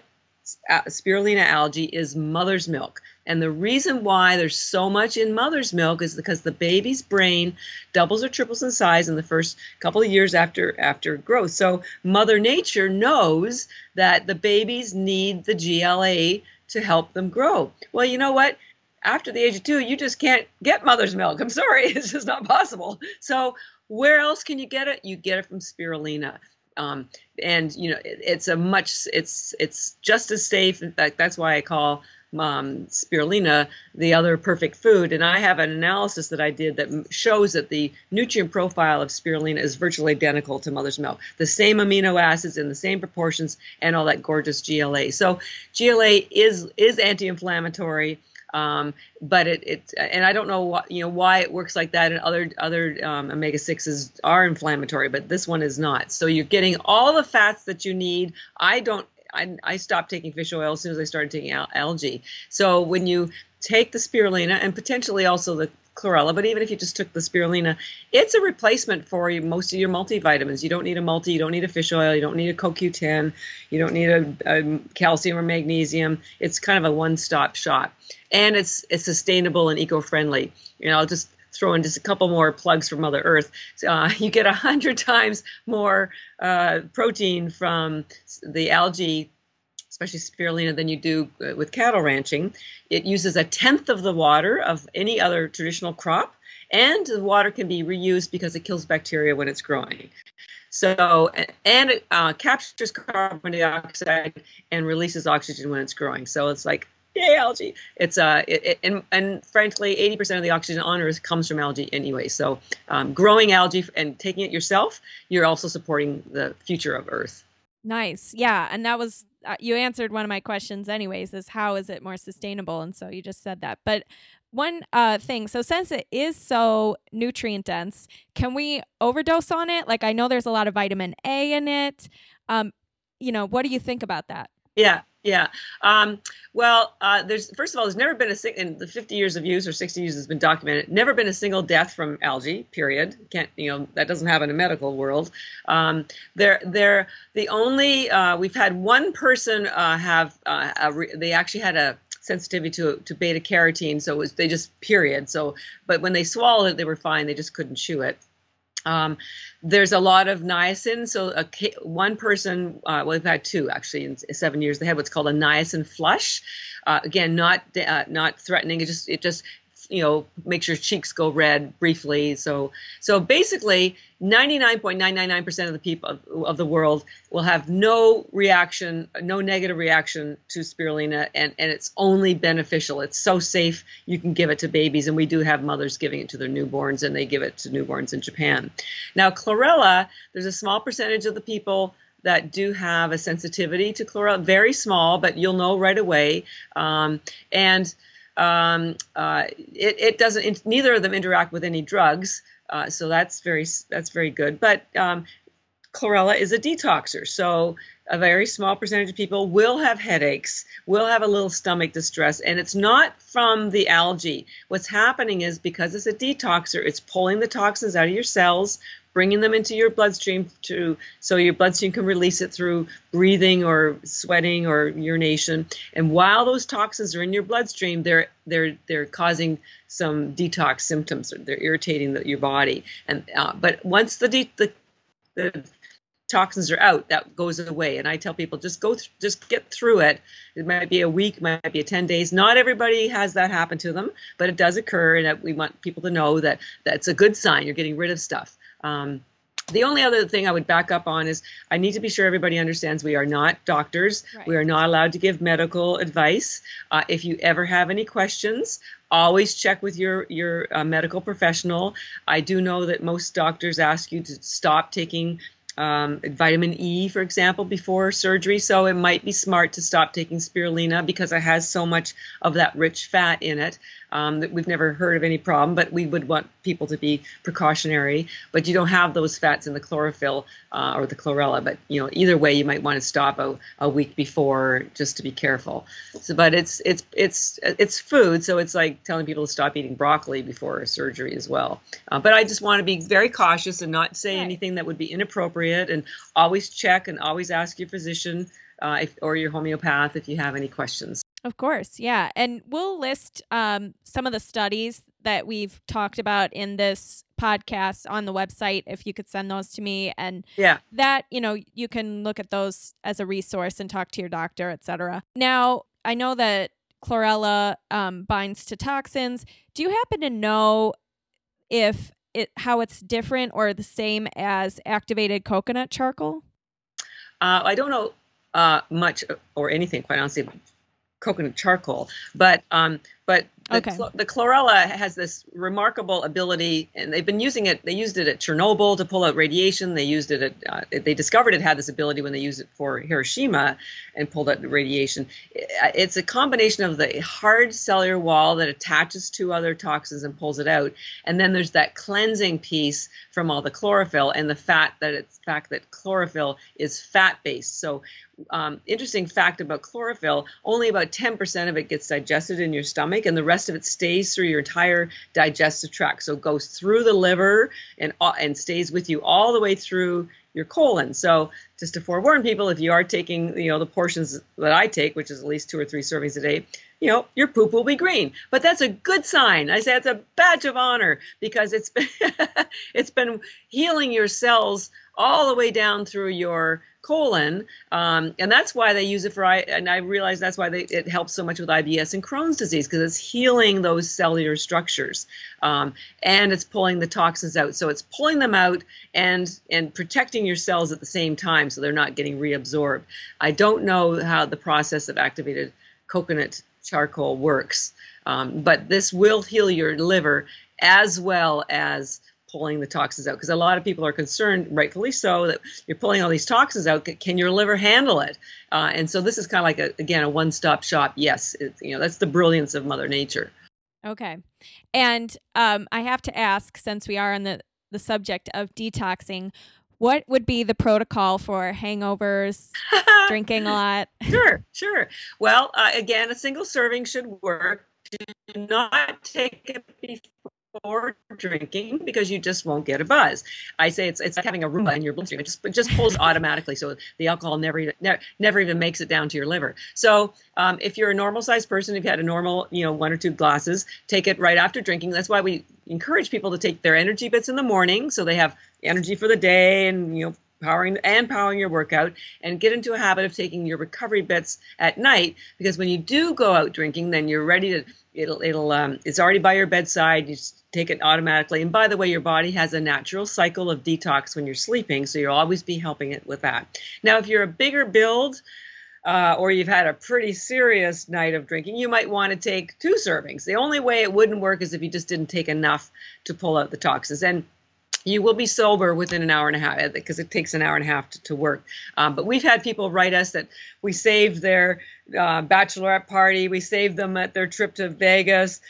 spirulina algae is mother's milk. And the reason why there's so much in mother's milk is because the baby's brain doubles or triples in size in the first couple of years after after growth. So mother nature knows that the babies need the GLA to help them grow. Well, you know what? After the age of 2, you just can't get mother's milk. I'm sorry, (laughs) it's just not possible. So where else can you get it? You get it from spirulina. Um, and you know it, it's a much it's it's just as safe. In fact, that's why I call um, spirulina the other perfect food. And I have an analysis that I did that shows that the nutrient profile of spirulina is virtually identical to mother's milk. The same amino acids in the same proportions and all that gorgeous GLA. So GLA is is anti-inflammatory. Um, but it, it and I don't know what you know why it works like that and other other um, omega sixes are inflammatory, but this one is not. So you're getting all the fats that you need. I don't. I, I stopped taking fish oil as soon as I started taking al- algae. So when you take the spirulina and potentially also the chlorella, but even if you just took the spirulina, it's a replacement for most of your multivitamins. You don't need a multi, you don't need a fish oil, you don't need a CoQ10, you don't need a, a calcium or magnesium. It's kind of a one-stop shop, and it's it's sustainable and eco-friendly. You know, just throw in just a couple more plugs for Mother Earth. Uh, (laughs) you get a hundred times more uh, protein from the algae especially spirulina, than you do uh, with cattle ranching. It uses a tenth of the water of any other traditional crop, and the water can be reused because it kills bacteria when it's growing. So, and it uh, captures carbon dioxide and releases oxygen when it's growing. So it's like, yay, algae. It's uh, it, it, and and frankly, 80% of the oxygen on Earth comes from algae anyway. So, um, growing algae and taking it yourself, you're also supporting the future of Earth. Nice. Yeah. And that was, uh, you answered one of my questions, anyways, is how is it more sustainable? And so you just said that. But one uh, thing, so since it is so nutrient dense, can we overdose on it? Like, I know there's a lot of vitamin A in it. Um, you know, what do you think about that? Yeah, yeah. Um, well, uh, there's first of all, there's never been a in the 50 years of use or 60 years has been documented. Never been a single death from algae. Period. Can't you know that doesn't happen in medical world. Um, they're they're the only uh, we've had one person uh, have uh, they actually had a sensitivity to to beta carotene, so it was they just period. So, but when they swallowed it, they were fine. They just couldn't chew it. Um, there's a lot of niacin. So a, one person, uh, well, we've had two actually in seven years. They had what's called a niacin flush. Uh, again, not uh, not threatening. It just it just you know makes your cheeks go red briefly. So so basically 99.999% of the people of, of, the world will have no reaction no negative reaction to spirulina and and it's only beneficial. It's so safe you can give it to babies and we do have mothers giving it to their newborns and they give it to newborns in Japan. Now chlorella there's a small percentage of the people that do have a sensitivity to chlorella, very small, but you'll know right away. Um, and um, uh, it, it, doesn't. neither of them interact with any drugs, uh, so that's very that's very good. But um, chlorella is a detoxer, so a very small percentage of people will have headaches, will have a little stomach distress, and it's not from the algae. What's happening is because it's a detoxer, it's pulling the toxins out of your cells, bringing them into your bloodstream to so your bloodstream can release it through breathing or sweating or urination. And while those toxins are in your bloodstream, they're they're they're causing some detox symptoms. They're irritating the, your body. And uh, but once the, de- the the toxins are out, that goes away. And I tell people just go, th- just get through it. It might be a week, might be a 10 days. Not everybody has that happen to them, but it does occur. And we want people to know that that's a good sign. You're getting rid of stuff. Um, the only other thing I would back up on is I need to be sure everybody understands we are not doctors. Right. We are not allowed to give medical advice. Uh, if you ever have any questions, always check with your your uh, medical professional. I do know that most doctors ask you to stop taking um, vitamin E, for example, before surgery. So it might be smart to stop taking spirulina because it has so much of that rich fat in it um, that we've never heard of any problem. But we would want people to be precautionary. But you don't have those fats in the chlorophyll uh, or the chlorella. But you know, either way, you might want to stop a, a week before just to be careful. So, but it's it's it's it's food, so it's like telling people to stop eating broccoli before surgery as well. Uh, but I just want to be very cautious and not say right. anything that would be inappropriate, and always check and always ask your physician uh, if, or your homeopath if you have any questions. Of course, yeah. And we'll list um, some of the studies that we've talked about in this podcast on the website if you could send those to me and yeah. that you know you can look at those as a resource and talk to your doctor etc now i know that chlorella um, binds to toxins. Do you happen to know if it how it's different or the same as activated coconut charcoal? Uh, i don't know uh, much or anything quite honestly coconut charcoal but um, but the, okay. cl- the chlorella has this remarkable ability, and they've been using it. They used it at Chernobyl to pull out radiation. They used it at. Uh, they discovered it had this ability when they used it for Hiroshima and pulled out the radiation. It's a combination of the hard cellular wall that attaches to other toxins and pulls it out, and then there's that cleansing piece from all the chlorophyll and the fat that it's fact that chlorophyll is fat based. So um, interesting fact about chlorophyll: only about 10% of it gets digested in your stomach and the rest of it stays through your entire digestive tract. So goes through the liver and and stays with you all the way through your colon. So just to forewarn people, if you are taking you know the portions that I take, which is at least two or three servings a day, you know your poop will be green. But that's a good sign. I say it's a badge of honor because it's been (laughs) it's been healing your cells all the way down through your colon, um, and that's why they use it for. And I realize that's why they, it helps so much with IBS and Crohn's disease because it's healing those cellular structures, um, and it's pulling the toxins out. So it's pulling them out and and protecting your cells at the same time, so they're not getting reabsorbed. I don't know how the process of activated coconut charcoal works, um, but this will heal your liver as well as pulling the toxins out because a lot of people are concerned, rightfully so, that you're pulling all these toxins out. Can your liver handle it? Uh, and so this is kind of like a, again a one-stop shop. Yes, it, you know that's the brilliance of Mother Nature. Okay, and um, I have to ask, since we are on the the subject of detoxing, what would be the protocol for hangovers, (laughs) drinking a lot? (laughs) Sure, sure. Well, uh, again, a single serving should work. Do not take it before drinking because you just won't get a buzz. I say it's it's like having a Roomba in your bloodstream. It just it just pulls automatically, so the alcohol never even never, never even makes it down to your liver. So um, if you're a normal sized person, if you had a normal you know one or two glasses, take it right after drinking. That's why we encourage people to take their energy bits in the morning, so they have energy for the day and you know powering and powering your workout and get into a habit of taking your recovery bits at night because when you do go out drinking then you're ready to it'll it'll um, it's already by your bedside you take it automatically. And by the way your body has a natural cycle of detox when you're sleeping so you'll always be helping it with that. Now if you're a bigger build uh, or you've had a pretty serious night of drinking, you might want to take two servings. The only way it wouldn't work is if you just didn't take enough to pull out the toxins. And you will be sober within an hour and a half because it takes an hour and a half to, to work. Um, but we've had people write us that we saved their uh, bachelorette party, we saved them at their trip to Vegas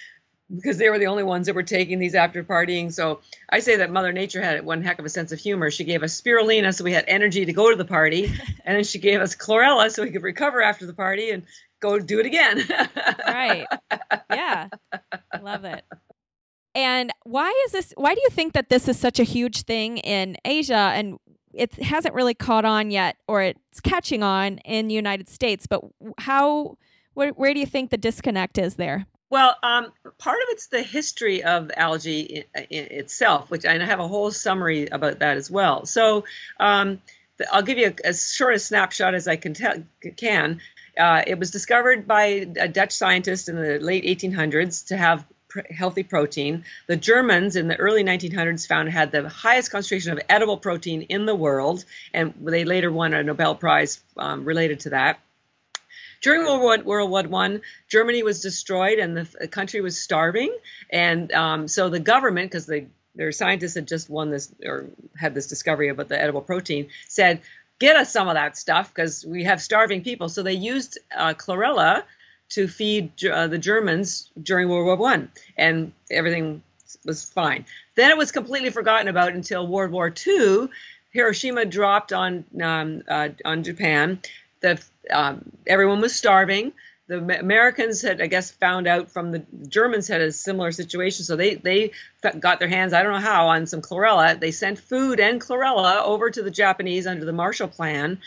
because they were the only ones that were taking these after partying. So I say that Mother Nature had one heck of a sense of humor. She gave us spirulina so we had energy to go to the party, (laughs) and then she gave us chlorella so we could recover after the party and go do it again. right. (laughs) Yeah. I love it. And why is this? Why do you think that this is such a huge thing in Asia and it hasn't really caught on yet, or it's catching on in the United States? But how? Where, where do you think the disconnect is there? Well, um, part of it's the history of algae itself, which I have a whole summary about that as well. So um, the, I'll give you as short a snapshot as I can. Tell, can. Uh, it was discovered by a Dutch scientist in the late 1800s to have healthy protein. The Germans in the early 1900s found had the highest concentration of edible protein in the world, and they later won a Nobel Prize um, related to that. During World War, World War One, Germany was destroyed and the country was starving, and um, so the government, because the their scientists had just won this or had this discovery about the edible protein, said, "Get us some of that stuff because we have starving people." So they used uh, chlorella to feed uh, the Germans during World War One, and everything was fine. Then it was completely forgotten about until World War Two. Hiroshima dropped on um, uh, on Japan. The um, everyone was starving. The Americans had, I guess, found out from the Germans had a similar situation, so they they got their hands, I don't know how, on some chlorella. They sent food and chlorella over to the Japanese under the Marshall Plan,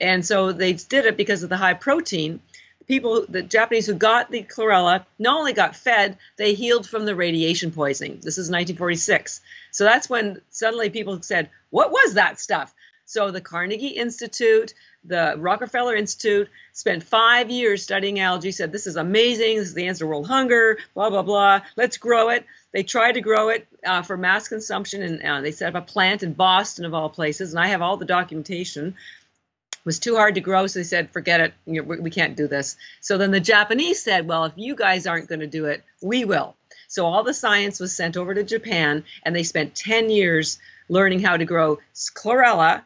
And so they did it because of the high protein. People, the Japanese who got the chlorella, not only got fed, they healed from the radiation poisoning. This is 1946. So that's when suddenly people said, What was that stuff? So the Carnegie Institute, the Rockefeller Institute spent five years studying algae, said, This is amazing. This is the answer to world hunger, blah, blah, blah. Let's grow it. They tried to grow it uh, for mass consumption, and uh, they set up a plant in Boston, of all places. And I have all the documentation It was too hard to grow, so they said, forget it, we can't do this. So then the Japanese said, well, if you guys aren't going to do it, we will. So all the science was sent over to Japan, and they spent 10 years learning how to grow chlorella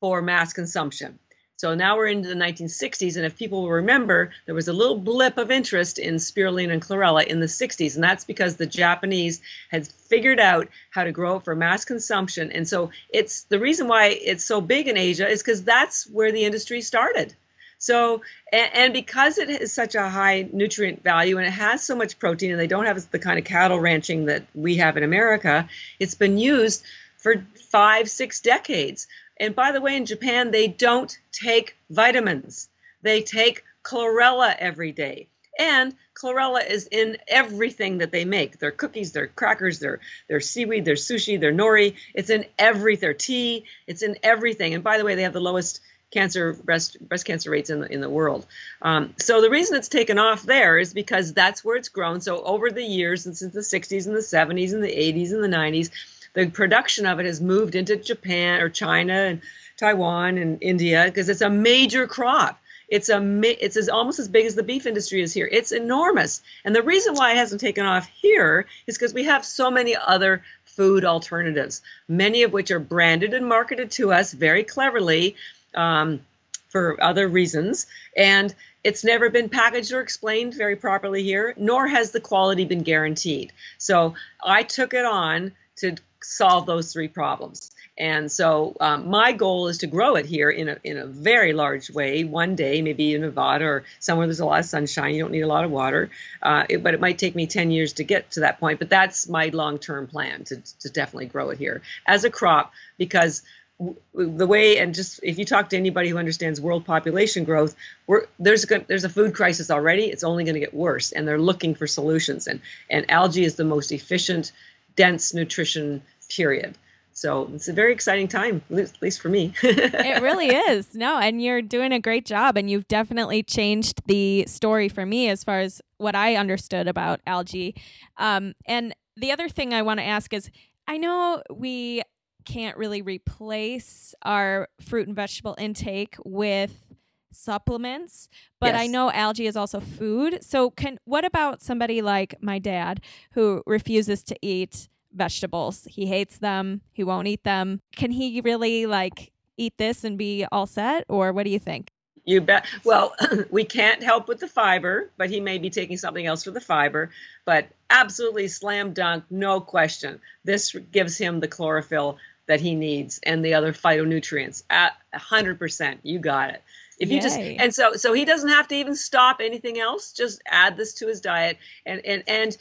for mass consumption. So now we're into the 1960s, and if people will remember, there was a little blip of interest in spirulina and chlorella in the 60s, and that's because the Japanese had figured out how to grow it for mass consumption. And so it's the reason why it's so big in Asia is because that's where the industry started. So, and, because it has such a high nutrient value and it has so much protein, and they don't have the kind of cattle ranching that we have in America, it's been used for five, six decades. And by the way, in Japan, they don't take vitamins. They take chlorella every day. And chlorella is in everything that they make. Their cookies, their crackers, their their seaweed, their sushi, their nori. It's in every their tea. It's in everything. And by the way, they have the lowest cancer breast breast cancer rates in the in the world. Um, so the reason it's taken off there is because that's where it's grown. So over the years, and since the 60s and the 70s and the 80s and the 90s, the production of it has moved into Japan or China and Taiwan and India because it's a major crop. It's a it's as almost as big as the beef industry is here. It's enormous, and the reason why it hasn't taken off here is because we have so many other food alternatives, many of which are branded and marketed to us very cleverly um, for other reasons, and it's never been packaged or explained very properly here, nor has the quality been guaranteed. So I took it on to solve those three problems. And so um, my goal is to grow it here in a, in a very large way one day, maybe in Nevada or somewhere there's a lot of sunshine. You don't need a lot of water, uh, it, but it might take me 10 years to get to that point. But that's my long term plan to, to definitely grow it here as a crop because the way and just if you talk to anybody who understands world population growth there's a there's a food crisis already it's only going to get worse and they're looking for solutions and and algae is the most efficient dense nutrition period. So it's a very exciting time, at least for me. (laughs) it really is. No, and you're doing a great job, and you've definitely changed the story for me as far as what I understood about algae. Um, and the other thing I want to ask is I know we can't really replace our fruit and vegetable intake with supplements but yes. i know algae is also food so can what about somebody like my dad who refuses to eat vegetables. He hates them. He won't eat them. Can he really like eat this and be all set or what do you think? You bet. Well, (clears throat) we can't help with the fiber, but he may be taking something else for the fiber. But absolutely slam dunk, no question. This gives him the chlorophyll that he needs and the other phytonutrients at 100%. You got it. If you Yay. just and so so he doesn't have to even stop anything else. Just add this to his diet and and and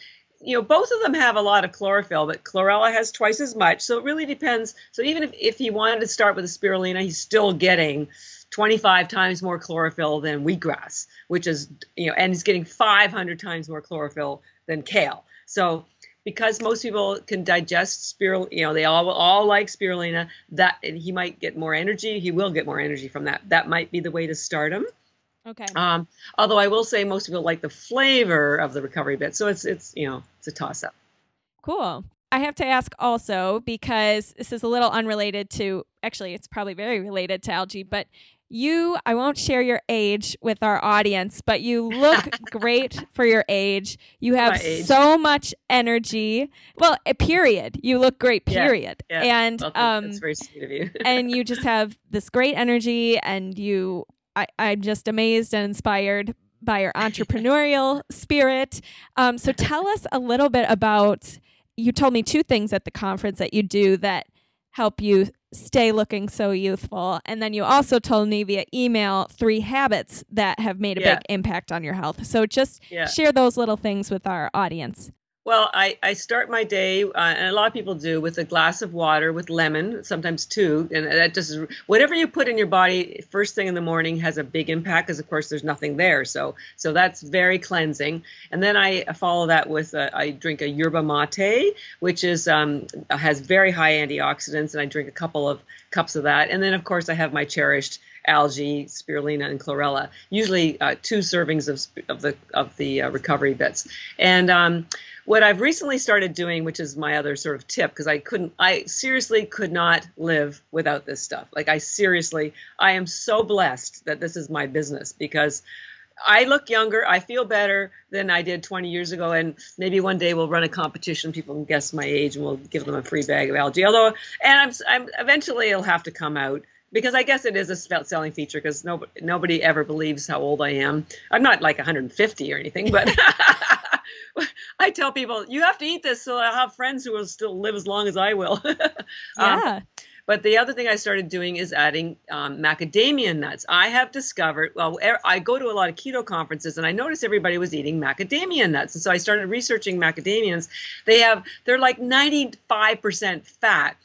you know, both of them have a lot of chlorophyll, but chlorella has twice as much. So it really depends. So even if, if he wanted to start with a spirulina, he's still getting 25 times more chlorophyll than wheatgrass, which is, you know, and he's getting 500 times more chlorophyll than kale. So because most people can digest spirulina, you know, they all all like spirulina, that he might get more energy. He will get more energy from that. That might be the way to start him. Okay. Um, although I will say most people like the flavor of the recovery bit, so it's it's you know it's a toss up. Cool. I have to ask also because this is a little unrelated to actually it's probably very related to algae, but you I won't share your age with our audience, but you look (laughs) great for your age. You have so much energy. Well, a period. You look great, period. Yeah, yeah. And well, um that's very sweet of you. (laughs) and you just have this great energy and you I, I'm just amazed and inspired by your entrepreneurial (laughs) spirit. Um, so tell us a little bit about. You told me two things at the conference that you do that help you stay looking so youthful, and then you also told me via email three habits that have made a yeah. big impact on your health. So just yeah. share those little things with our audience. Well, I, I start my day, uh, and a lot of people do, with a glass of water with lemon, sometimes two. And that just, whatever you put in your body first thing in the morning has a big impact because, of course, there's nothing there. So so that's very cleansing. And then I follow that with, a, I drink a yerba mate, which is um, has very high antioxidants, and I drink a couple of cups of that. And then, of course, I have my cherished algae, spirulina, and chlorella. Usually, uh, two servings of of the of the uh, recovery bits. And um, what I've recently started doing, which is my other sort of tip, because I couldn't, I seriously could not live without this stuff. Like, I seriously, I am so blessed that this is my business because I look younger. I feel better than I did 20 years ago. And maybe one day we'll run a competition. People can guess my age and we'll give them a free bag of algae. Although, and I'm, I'm eventually it'll have to come out because I guess it is a selling feature because nobody, nobody ever believes how old I am. I'm not like 150 or anything, but (laughs) I tell people you have to eat this so I have friends who will still live as long as I will. (laughs) Um, yeah. Um, but the other thing I started doing is adding um, macadamia nuts. I have discovered, well, I go to a lot of keto conferences and I noticed everybody was eating macadamia nuts. And so I started researching macadamias. They have, they're like 95% fat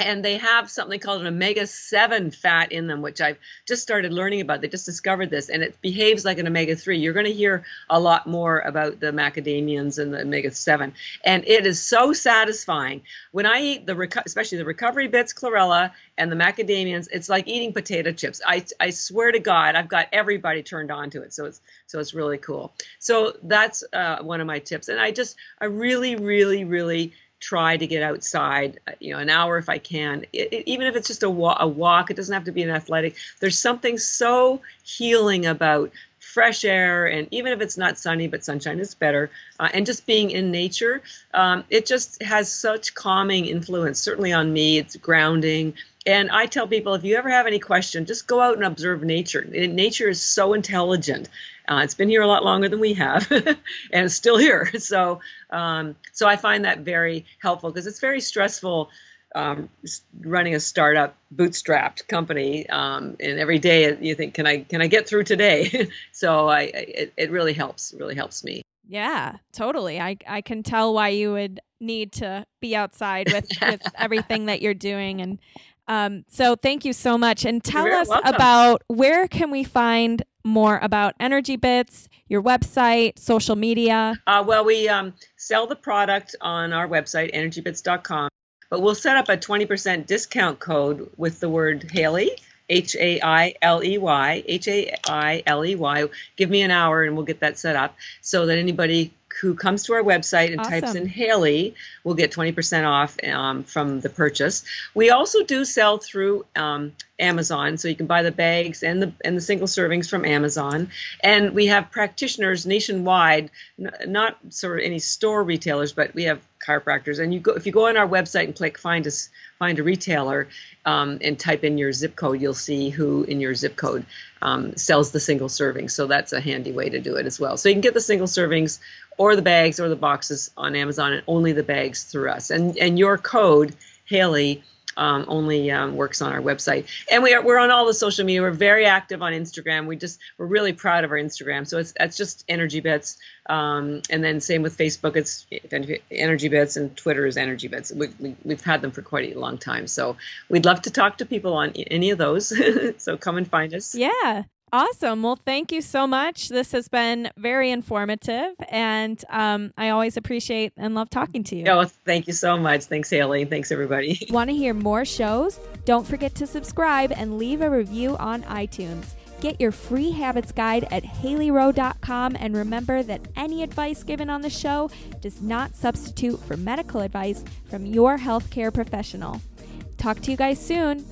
and they have something called an omega 7 fat in them which i've just started learning about. They just discovered this and it behaves like an omega 3 you're going to hear a lot more about the macadamians and the omega 7 and it is so satisfying. When i eat the especially the recovery bits chlorella and the macadamians it's like eating potato chips. I, I swear to god i've got everybody turned on to it so it's so it's really cool. So that's uh, one of my tips and i just i really really really try to get outside, uh, you know, an hour if I can. It, it, even if it's just a, wa- a walk, it doesn't have to be an athletic. There's something so healing about fresh air, and even if it's not sunny, but sunshine is better, uh, and just being in nature, um, it just has such calming influence. Certainly on me, it's grounding. And I tell people if you ever have any question, just go out and observe nature. Nature is so intelligent. Uh, it's been here a lot longer than we have, (laughs) and it's still here. (laughs) So, um, so I find that very helpful because it's very stressful um, running a startup bootstrapped company. Um, and every day you think, can I can I get through today? (laughs) so I it, it really helps. Really helps me. Yeah, totally. I I can tell why you would need to be outside with with everything that you're doing and um, so thank you so much. And tell us welcome. about where can we find more about Energy Bits, your website, social media? Uh, well, we um, sell the product on our website, energybits.com, but we'll set up a 20% discount code with the word Hailey. H A I L E Y, H A I L E Y. Give me an hour and we'll get that set up so that anybody who comes to our website and awesome. types in Hailey will get 20% off um, from the purchase. We also do sell through um, Amazon, so you can buy the bags and the and the single servings from Amazon. And we have practitioners nationwide, n- not sort of any store retailers, but we have chiropractors. And you go if you go on our website and click find us find a retailer um, and type in your zip code, you'll see who in your zip code um, sells the single servings. So that's a handy way to do it as well. So you can get the single servings or the bags or the boxes on Amazon, and only the bags through us. And and your code, Hailey um, only um, works on our website. And we are we're on all the social media. We're very active on Instagram. We just we're really proud of our Instagram. So it's that's just Energy Bits. Um, and then same with Facebook. It's Energy Bits, and Twitter is Energy Bits. We, we, we've had them for quite a long time. So we'd love to talk to people on any of those. (laughs) so come and find us. Yeah. Awesome. Well, thank you so much. This has been very informative, and um, I always appreciate and love talking to you. Oh, thank you so much. Thanks, Hailey. Thanks, everybody. (laughs) Want to hear more shows? Don't forget to subscribe and leave a review on iTunes. Get your free habits guide at haileyrowe.com and remember that any advice given on the show does not substitute for medical advice from your healthcare professional. Talk to you guys soon.